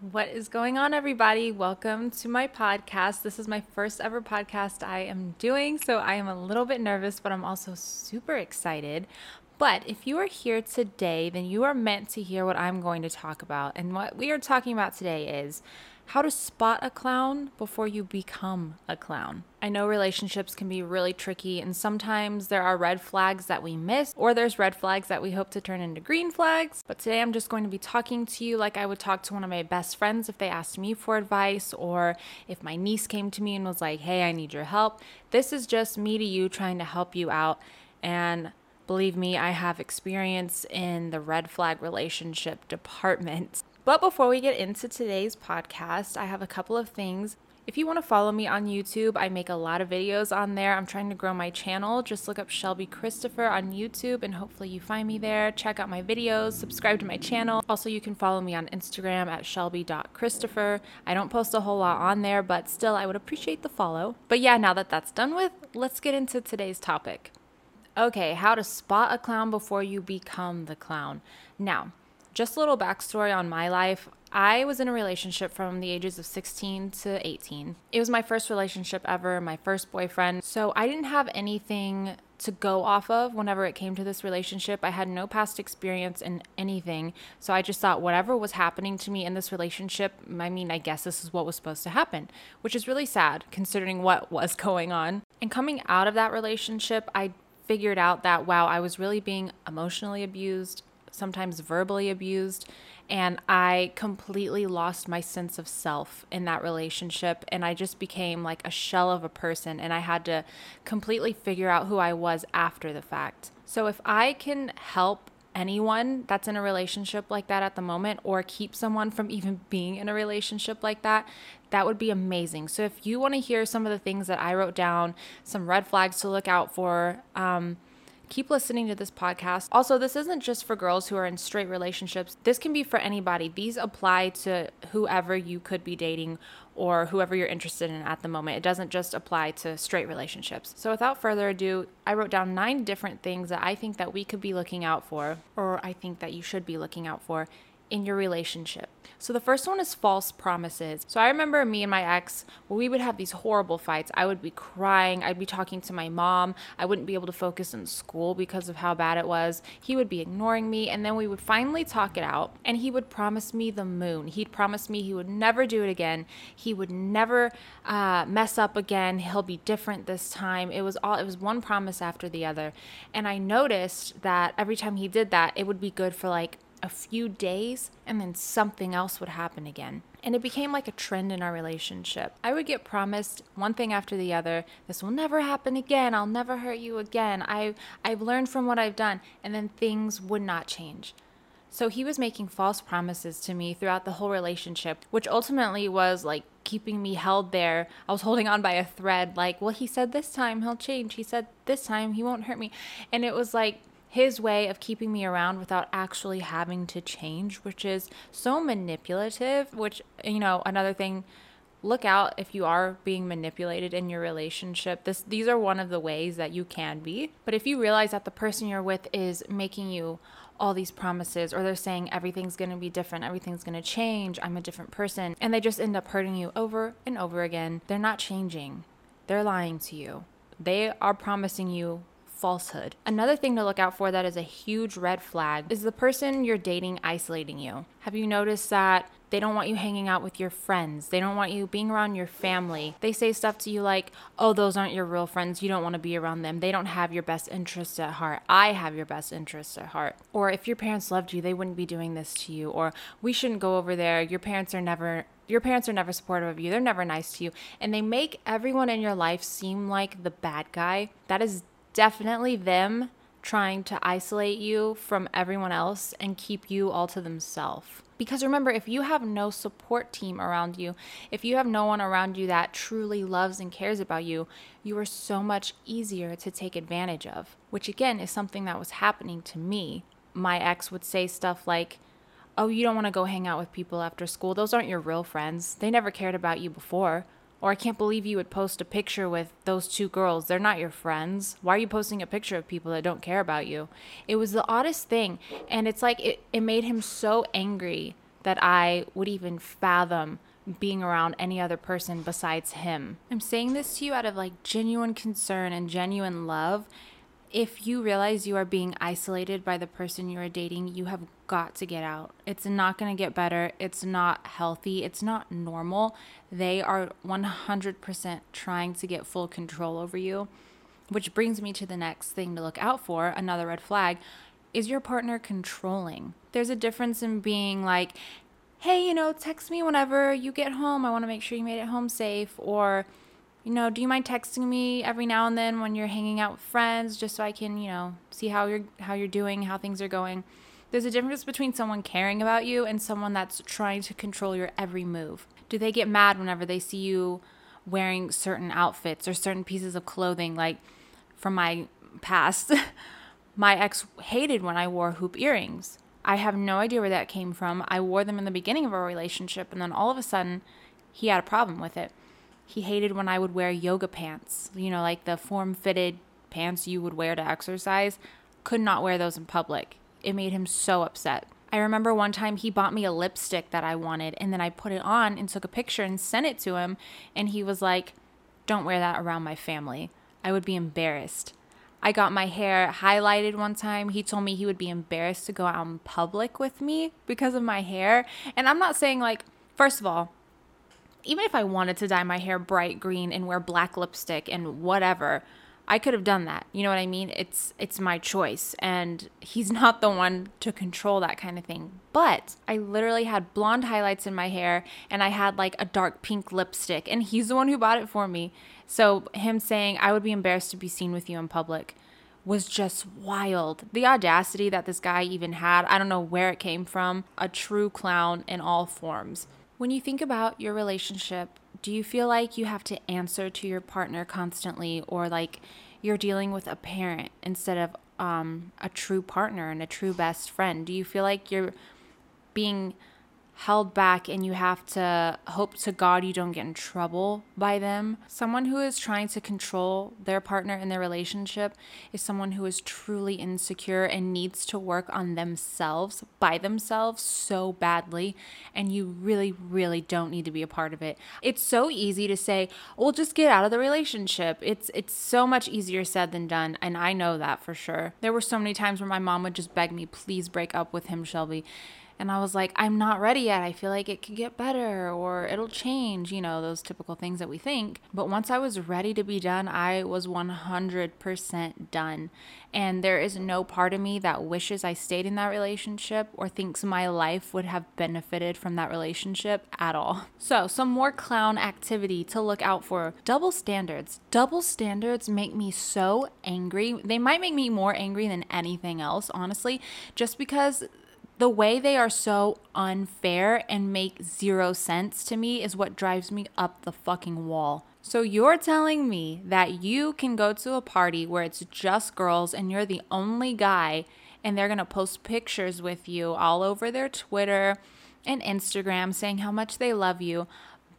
What is going on, everybody? Welcome to my podcast. This is my first ever podcast I am doing, so I am a little bit nervous, but I'm also super excited. But if you are here today, then you are meant to hear what I'm going to talk about. And what we are talking about today is how to spot a clown before you become a clown. I know relationships can be really tricky, and sometimes there are red flags that we miss, or there's red flags that we hope to turn into green flags. But today I'm just going to be talking to you like I would talk to one of my best friends if they asked me for advice, or if my niece came to me and was like, hey, I need your help. This is just me to you trying to help you out. And believe me, I have experience in the red flag relationship department. But before we get into today's podcast, I have a couple of things. If you want to follow me on YouTube, I make a lot of videos on there. I'm trying to grow my channel. Just look up Shelby Christopher on YouTube and hopefully you find me there. Check out my videos, subscribe to my channel. Also, you can follow me on Instagram at shelby.christopher. I don't post a whole lot on there, but still, I would appreciate the follow. But yeah, now that that's done with, let's get into today's topic. Okay, how to spot a clown before you become the clown. Now, just a little backstory on my life. I was in a relationship from the ages of 16 to 18. It was my first relationship ever, my first boyfriend. So I didn't have anything to go off of whenever it came to this relationship. I had no past experience in anything. So I just thought whatever was happening to me in this relationship, I mean, I guess this is what was supposed to happen, which is really sad considering what was going on. And coming out of that relationship, I figured out that wow, I was really being emotionally abused sometimes verbally abused. And I completely lost my sense of self in that relationship. And I just became like a shell of a person. And I had to completely figure out who I was after the fact. So if I can help anyone that's in a relationship like that at the moment or keep someone from even being in a relationship like that, that would be amazing. So if you want to hear some of the things that I wrote down, some red flags to look out for, um, keep listening to this podcast. Also, this isn't just for girls who are in straight relationships, this can be for anybody. These apply to whoever you could be dating or whoever you're interested in at the moment. It doesn't just apply to straight relationships. So without further ado, I wrote down nine different things that I think that we could be looking out for or I think that you should be looking out for in your relationship. So the first one is false promises. So I remember me and my ex, we would have these horrible fights. I would be crying. I'd be talking to my mom. I wouldn't be able to focus in school because of how bad it was. He would be ignoring me. And then we would finally talk it out. And he would promise me the moon. He'd promise me he would never do it again. He would never uh, mess up again. He'll be different this time. It was all, it was one promise after the other. And I noticed that every time he did that, it would be good for like a few days and then something else would happen again. And it became like a trend in our relationship. I would get promised one thing after the other. This will never happen again. I'll never hurt you again. I I've learned from what I've done and then things would not change. So he was making false promises to me throughout the whole relationship, which ultimately was like keeping me held there. I was holding on by a thread like, well, he said this time he'll change. He said this time he won't hurt me. And it was like his way of keeping me around without actually having to change, which is so manipulative. Which, you know, another thing, look out if you are being manipulated in your relationship. This these are one of the ways that you can be. But if you realize that the person you're with is making you all these promises or they're saying everything's going to be different, everything's going to change, I'm a different person, and they just end up hurting you over and over again, they're not changing. They're lying to you. They are promising you falsehood. Another thing to look out for that is a huge red flag is the person you're dating isolating you. Have you noticed that they don't want you hanging out with your friends. They don't want you being around your family. They say stuff to you like, oh, those aren't your real friends. You don't want to be around them. They don't have your best interests at heart. I have your best interests at heart. Or if your parents loved you, they wouldn't be doing this to you. Or we shouldn't go over there. Your parents are never. Your parents are never supportive of you. They're never nice to you. And they make everyone in your life seem like the bad guy. That is definitely them trying to isolate you from everyone else and keep you all to themselves. Because remember, if you have no support team around you, if you have no one around you that truly loves and cares about you, you are so much easier to take advantage of, which again is something that was happening to me. My ex would say stuff like, Oh, you don't want to go hang out with people after school. Those aren't your real friends. They never cared about you before. Or I can't believe you would post a picture with those two girls. They're not your friends. Why are you posting a picture of people that don't care about you? It was the oddest thing. And it's like it, it made him so angry that I would even fathom being around any other person besides him. I'm saying this to you out of like genuine concern and genuine love. If you realize you are being isolated by the person you are dating, you have got to get out. It's not going to get better. It's not healthy. It's not normal. They are 100% trying to get full control over you. Which brings me to the next thing to look out for another red flag. Is your partner controlling? There's a difference in being like, hey, you know, text me whenever you get home. I want to make sure you made it home safe. Or, you know, do you mind texting me every now and then when you're hanging out with friends just so I can, you know, see how you're how you're doing, how things are going. There's a difference between someone caring about you and someone that's trying to control your every move. Do they get mad whenever they see you wearing certain outfits or certain pieces of clothing like from my past? my ex hated when I wore hoop earrings I have no idea where that came from. I wore them in the beginning of our relationship, and then all of a sudden, he had a problem with it. He hated when I would wear yoga pants, you know, like the form fitted pants you would wear to exercise. Could not wear those in public. It made him so upset. I remember one time he bought me a lipstick that I wanted, and then I put it on and took a picture and sent it to him, and he was like, Don't wear that around my family. I would be embarrassed. I got my hair highlighted one time. He told me he would be embarrassed to go out in public with me because of my hair. And I'm not saying, like, first of all, even if I wanted to dye my hair bright green and wear black lipstick and whatever, I could have done that. You know what I mean? It's it's my choice and he's not the one to control that kind of thing. But I literally had blonde highlights in my hair and I had like a dark pink lipstick and he's the one who bought it for me. So him saying I would be embarrassed to be seen with you in public was just wild. The audacity that this guy even had, I don't know where it came from. A true clown in all forms. When you think about your relationship, do you feel like you have to answer to your partner constantly or like you're dealing with a parent instead of um, a true partner and a true best friend? Do you feel like you're being held back and you have to hope to God you don't get in trouble by them. Someone who is trying to control their partner in their relationship is someone who is truly insecure and needs to work on themselves by themselves so badly. And you really, really don't need to be a part of it. It's so easy to say, well, just get out of the relationship. It's it's so much easier said than done. And I know that for sure. There were so many times where my mom would just beg me, please break up with him, Shelby. And I was like, I'm not ready yet. I feel like it could get better or it'll change, you know, those typical things that we think. But once I was ready to be done, I was 100% done. And there is no part of me that wishes I stayed in that relationship or thinks my life would have benefited from that relationship at all. So, some more clown activity to look out for double standards. Double standards make me so angry. They might make me more angry than anything else, honestly, just because the way they are so unfair and make zero sense to me is what drives me up the fucking wall. So you're telling me that you can go to a party where it's just girls and you're the only guy and they're going to post pictures with you all over their Twitter and Instagram saying how much they love you,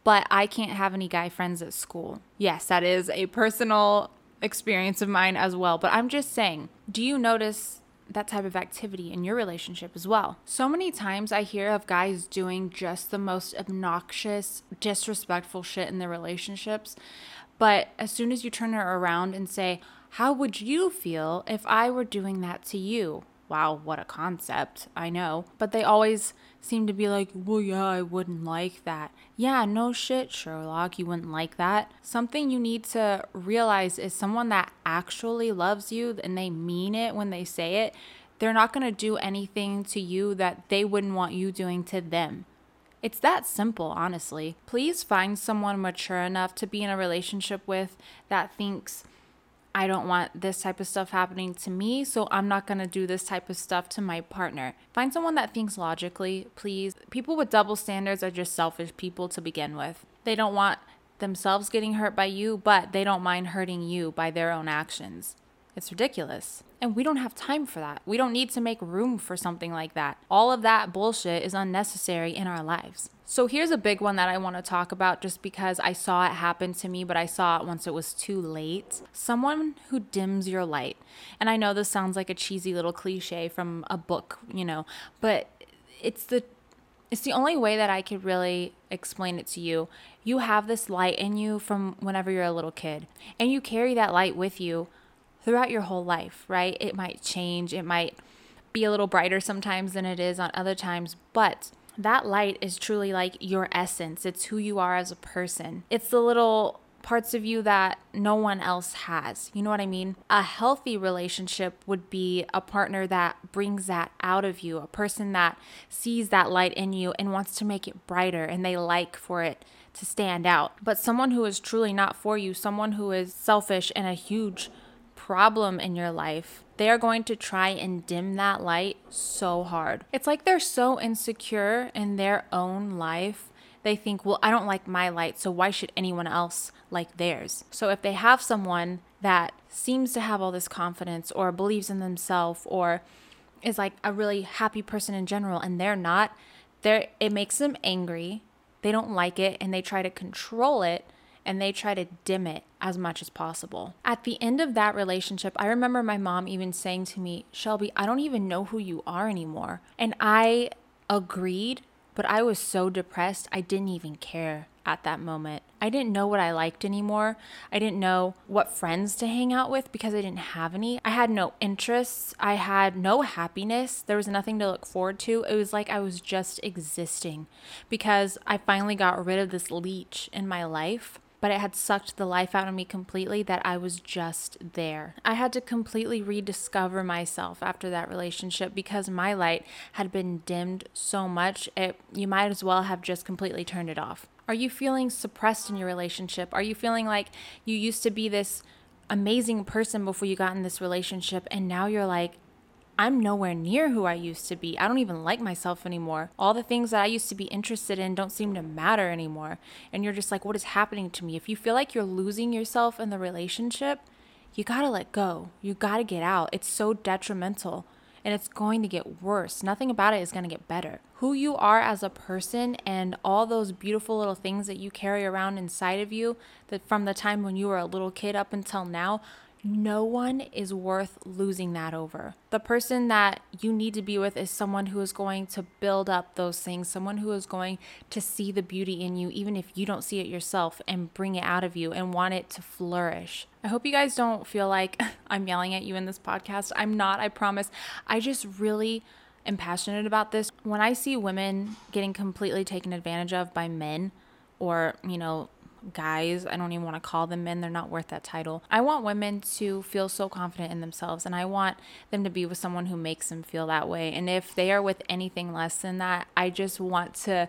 but I can't have any guy friends at school. Yes, that is a personal experience of mine as well, but I'm just saying, do you notice that type of activity in your relationship as well. So many times I hear of guys doing just the most obnoxious, disrespectful shit in their relationships. But as soon as you turn it around and say, How would you feel if I were doing that to you? Wow, what a concept. I know. But they always seem to be like, well, yeah, I wouldn't like that. Yeah, no shit, Sherlock, you wouldn't like that. Something you need to realize is someone that actually loves you and they mean it when they say it, they're not going to do anything to you that they wouldn't want you doing to them. It's that simple, honestly. Please find someone mature enough to be in a relationship with that thinks, I don't want this type of stuff happening to me, so I'm not gonna do this type of stuff to my partner. Find someone that thinks logically, please. People with double standards are just selfish people to begin with. They don't want themselves getting hurt by you, but they don't mind hurting you by their own actions. It's ridiculous. And we don't have time for that. We don't need to make room for something like that. All of that bullshit is unnecessary in our lives. So here's a big one that I want to talk about just because I saw it happen to me, but I saw it once it was too late. Someone who dims your light. And I know this sounds like a cheesy little cliche from a book, you know, but it's the It's the only way that I could really explain it to you. You have this light in you from whenever you're a little kid, and you carry that light with you throughout your whole life, right? It might change, it might be a little brighter sometimes than it is on other times, but that light is truly like your essence. It's who you are as a person. It's the little parts of you that no one else has. You know what I mean? A healthy relationship would be a partner that brings that out of you, a person that sees that light in you and wants to make it brighter and they like for it to stand out. But someone who is truly not for you, someone who is selfish and a huge problem in your life, they are going to try and dim that light so hard. It's like they're so insecure in their own life. They think, well, I don't like my light, so why should anyone else like theirs? So if they have someone that seems to have all this confidence or believes in themselves or is like a really happy person in general and they're not, they it makes them angry. They don't like it and they try to control it and they try to dim it as much as possible. At the end of that relationship, I remember my mom even saying to me, Shelby, I don't even know who you are anymore. And I agreed, but I was so depressed, I didn't even care at that moment. I didn't know what I liked anymore. I didn't know what friends to hang out with because I didn't have any. I had no interests. I had no happiness. There was nothing to look forward to. It was like I was just existing because I finally got rid of this leech in my life but it had sucked the life out of me completely that I was just there. I had to completely rediscover myself after that relationship because my light had been dimmed so much, it, you might as well have just completely turned it off. Are you feeling suppressed in your relationship? Are you feeling like you used to be this amazing person before you got in this relationship and now you're like, I'm nowhere near who I used to be. I don't even like myself anymore. All the things that I used to be interested in don't seem to matter anymore. And you're just like, what is happening to me? If you feel like you're losing yourself in the relationship, you gotta let go. You gotta get out. It's so detrimental and it's going to get worse. Nothing about it is going to get better. Who you are as a person and all those beautiful little things that you carry around inside of you that from the time when you were a little kid up until now, no one is worth losing that over. The person that you need to be with is someone who is going to build up those things, someone who is going to see the beauty in you, even if you don't see it yourself, and bring it out of you and want it to flourish. I hope you guys don't feel like I'm yelling at you in this podcast. I'm not, I promise. I just really am passionate about this. When I see women getting completely taken advantage of by men, or, you know, guys. I don't even want to call them men. They're not worth that title. I want women to feel so confident in themselves and I want them to be with someone who makes them feel that way. And if they are with anything less than that, I just want to,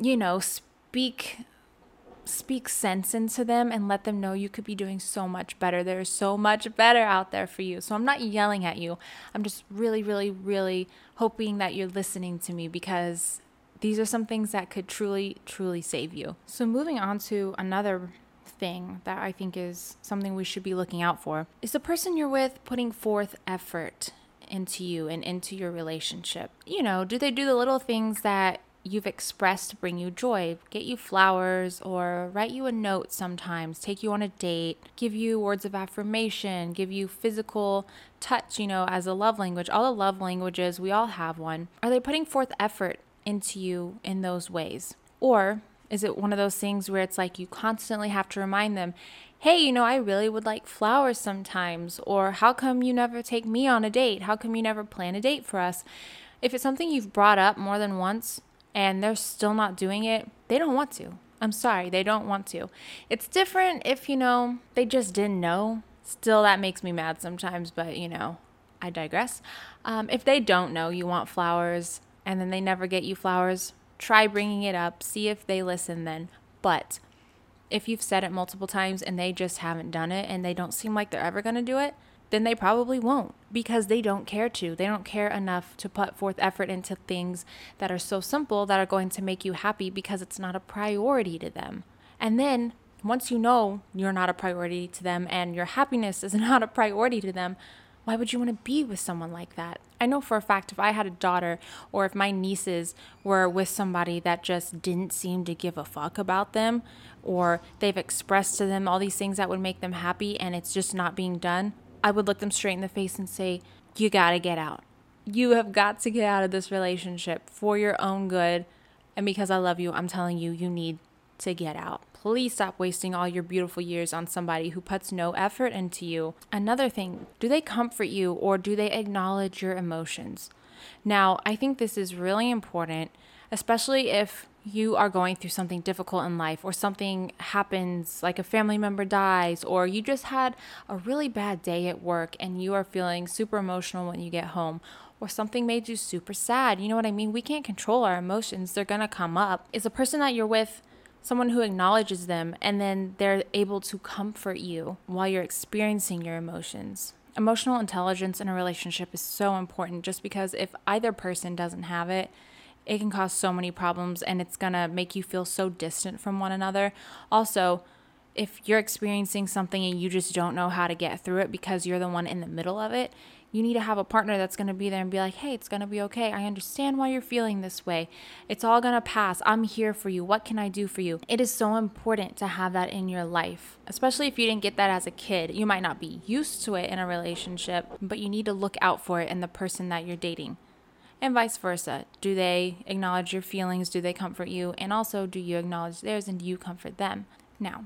you know, speak speak sense into them and let them know you could be doing so much better. There's so much better out there for you. So I'm not yelling at you. I'm just really, really, really hoping that you're listening to me because these are some things that could truly, truly save you. So, moving on to another thing that I think is something we should be looking out for is the person you're with putting forth effort into you and into your relationship. You know, do they do the little things that you've expressed to bring you joy, get you flowers or write you a note sometimes, take you on a date, give you words of affirmation, give you physical touch, you know, as a love language. All the love languages, we all have one. Are they putting forth effort into you in those ways? Or is it one of those things where it's like you constantly have to remind them, hey, you know, I really would like flowers sometimes? Or how come you never take me on a date? How come you never plan a date for us? If it's something you've brought up more than once and they're still not doing it, they don't want to. I'm sorry, they don't want to. It's different if, you know, they just didn't know. Still, that makes me mad sometimes, but, you know, I digress. Um, if they don't know you want flowers, and then they never get you flowers, try bringing it up, see if they listen then. But if you've said it multiple times and they just haven't done it and they don't seem like they're ever going to do it, then they probably won't because they don't care to. They don't care enough to put forth effort into things that are so simple that are going to make you happy because it's not a priority to them. And then once you know you're not a priority to them and your happiness is not a priority to them, why would you want to be with someone like that? I know for a fact if I had a daughter or if my nieces were with somebody that just didn't seem to give a fuck about them or they've expressed to them all these things that would make them happy and it's just not being done, I would look them straight in the face and say, You got to get out. You have got to get out of this relationship for your own good. And because I love you, I'm telling you, you need to get out. Please stop wasting all your beautiful years on somebody who puts no effort into you. Another thing, do they comfort you or do they acknowledge your emotions? Now, I think this is really important, especially if you are going through something difficult in life or something happens like a family member dies or you just had a really bad day at work and you are feeling super emotional when you get home or something made you super sad. You know what I mean? We can't control our emotions. They're going to come up. Is the person that you're with someone who acknowledges them and then they're able to comfort you while you're experiencing your emotions? Emotional intelligence in a relationship is so important just because if either person doesn't have it, it can cause so many problems and it's to make you feel so distant from one another. Also, if you're experiencing something and you just don't know how to get through it because you're the one in the middle of it, you need to have a partner that's going to be there and be like, hey, it's going to be okay. I understand why you're feeling this way. It's all going to pass. I'm here for you. What can I do for you? It is so important to have that in your life, especially if you didn't get that as a kid. You might not be used to it in a relationship, but you need to look out for it in the person that you're dating and vice versa. Do they acknowledge your feelings? Do they comfort you? And also, do you acknowledge theirs and do you comfort them? Now,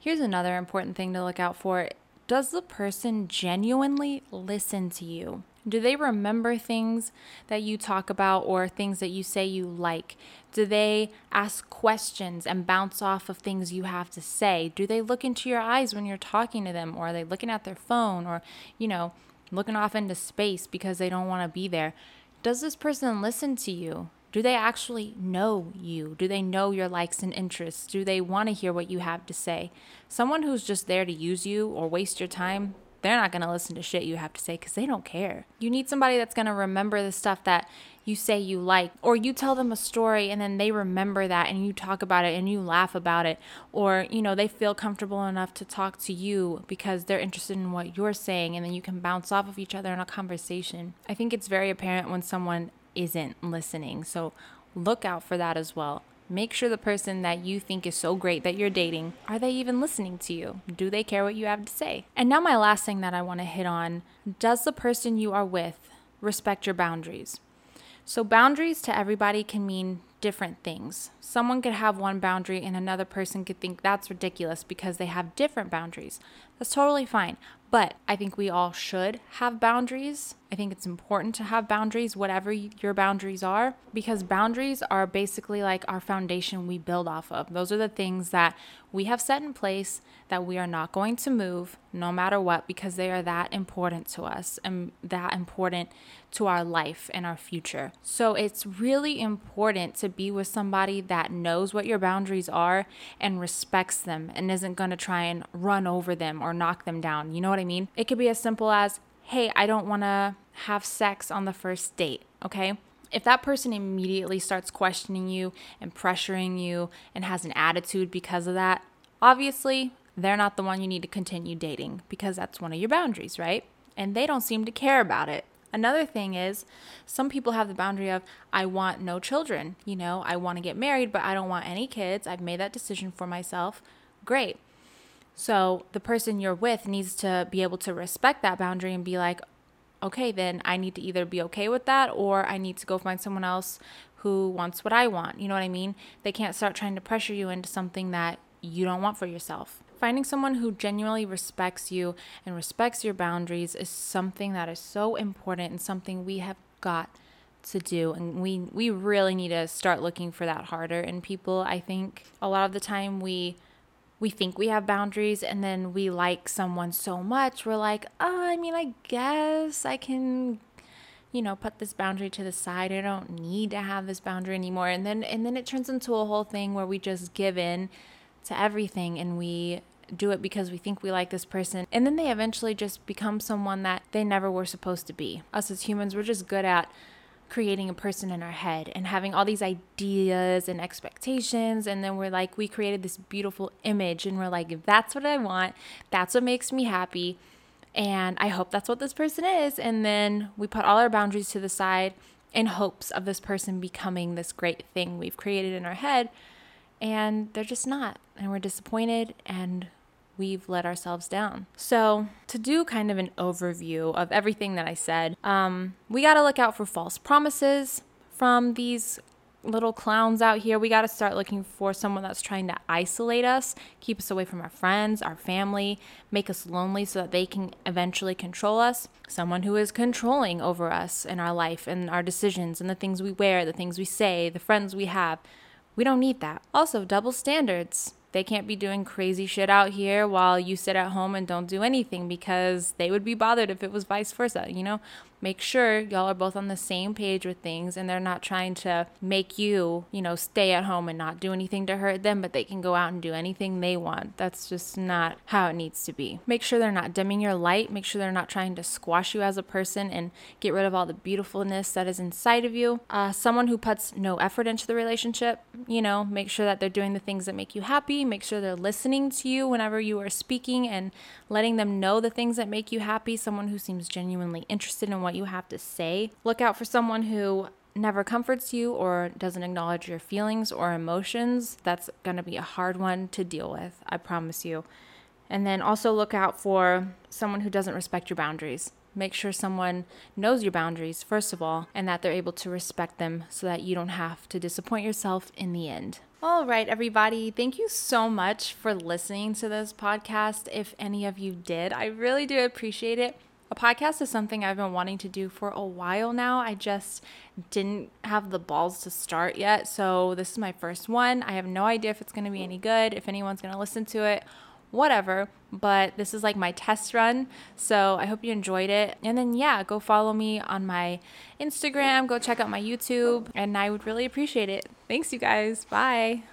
here's another important thing to look out for Does the person genuinely listen to you? Do they remember things that you talk about or things that you say you like? Do they ask questions and bounce off of things you have to say? Do they look into your eyes when you're talking to them or are they looking at their phone or, you know, looking off into space because they don't want to be there? Does this person listen to you? Do they actually know you? Do they know your likes and interests? Do they want to hear what you have to say? Someone who's just there to use you or waste your time, they're not going to listen to shit you have to say because they don't care. You need somebody that's going to remember the stuff that you say you like, or you tell them a story and then they remember that and you talk about it and you laugh about it, or you know, they feel comfortable enough to talk to you because they're interested in what you're saying and then you can bounce off of each other in a conversation. I think it's very apparent when someone isn't listening. So look out for that as well. Make sure the person that you think is so great that you're dating, are they even listening to you? Do they care what you have to say? And now, my last thing that I want to hit on does the person you are with respect your boundaries? So, boundaries to everybody can mean different things. Someone could have one boundary and another person could think that's ridiculous because they have different boundaries. That's totally fine. But I think we all should have boundaries. I think it's important to have boundaries, whatever your boundaries are, because boundaries are basically like our foundation we build off of. Those are the things that we have set in place that we are not going to move no matter what, because they are that important to us and that important to our life and our future. So it's really important to be with somebody that knows what your boundaries are and respects them and isn't going to try and run over them or knock them down. You know what I mean? It could be as simple as, hey, I don't want to have sex on the first date, okay? If that person immediately starts questioning you and pressuring you and has an attitude because of that, obviously they're not the one you need to continue dating because that's one of your boundaries, right? And they don't seem to care about it. Another thing is, some people have the boundary of, I want no children. You know, I want to get married, but I don't want any kids. I've made that decision for myself. Great. So the person you're with needs to be able to respect that boundary and be like, okay, then I need to either be okay with that or I need to go find someone else who wants what I want. You know what I mean? They can't start trying to pressure you into something that you don't want for yourself. Finding someone who genuinely respects you and respects your boundaries is something that is so important and something we have got to do and we we really need to start looking for that harder in people. I think a lot of the time we we think we have boundaries and then we like someone so much we're like, "Oh, I mean, I guess I can you know, put this boundary to the side. I don't need to have this boundary anymore." And then and then it turns into a whole thing where we just give in to everything and we do it because we think we like this person. And then they eventually just become someone that they never were supposed to be. Us as humans, we're just good at creating a person in our head and having all these ideas and expectations. And then we're like, we created this beautiful image. And we're like, that's what I want, that's what makes me happy. And I hope that's what this person is. And then we put all our boundaries to the side in hopes of this person becoming this great thing we've created in our head. And they're just not. And we're disappointed and we've let ourselves down. So, to do kind of an overview of everything that I said, um, we got to look out for false promises from these little clowns out here. We got to start looking for someone that's trying to isolate us, keep us away from our friends, our family, make us lonely so that they can eventually control us. Someone who is controlling over us in our life and our decisions and the things we wear, the things we say, the friends we have. We don't need that. Also, double standards. They can't be doing crazy shit out here while you sit at home and don't do anything because they would be bothered if it was vice versa, you know? make sure y'all are both on the same page with things and they're not trying to make you, you know, stay at home and not do anything to hurt them, but they can go out and do anything they want. That's just not how it needs to be. Make sure they're not dimming your light. Make sure they're not trying to squash you as a person and get rid of all the beautifulness that is inside of you. Uh, someone who puts no effort into the relationship, you know, make sure that they're doing the things that make you happy. Make sure they're listening to you whenever you are speaking and letting them know the things that make you happy. Someone who seems genuinely interested in what you have to say. Look out for someone who never comforts you or doesn't acknowledge your feelings or emotions. That's going to be a hard one to deal with, I promise you. And then also look out for someone who doesn't respect your boundaries. Make sure someone knows your boundaries, first of all, and that they're able to respect them so that you don't have to disappoint yourself in the end. All right, everybody. Thank you so much for listening to this podcast. If any of you did, I really do appreciate it. A podcast is something I've been wanting to do for a while now. I just didn't have the balls to start yet. So, this is my first one. I have no idea if it's going to be any good, if anyone's going to listen to it, whatever. But this is like my test run. So, I hope you enjoyed it. And then, yeah, go follow me on my Instagram, go check out my YouTube, and I would really appreciate it. Thanks, you guys. Bye.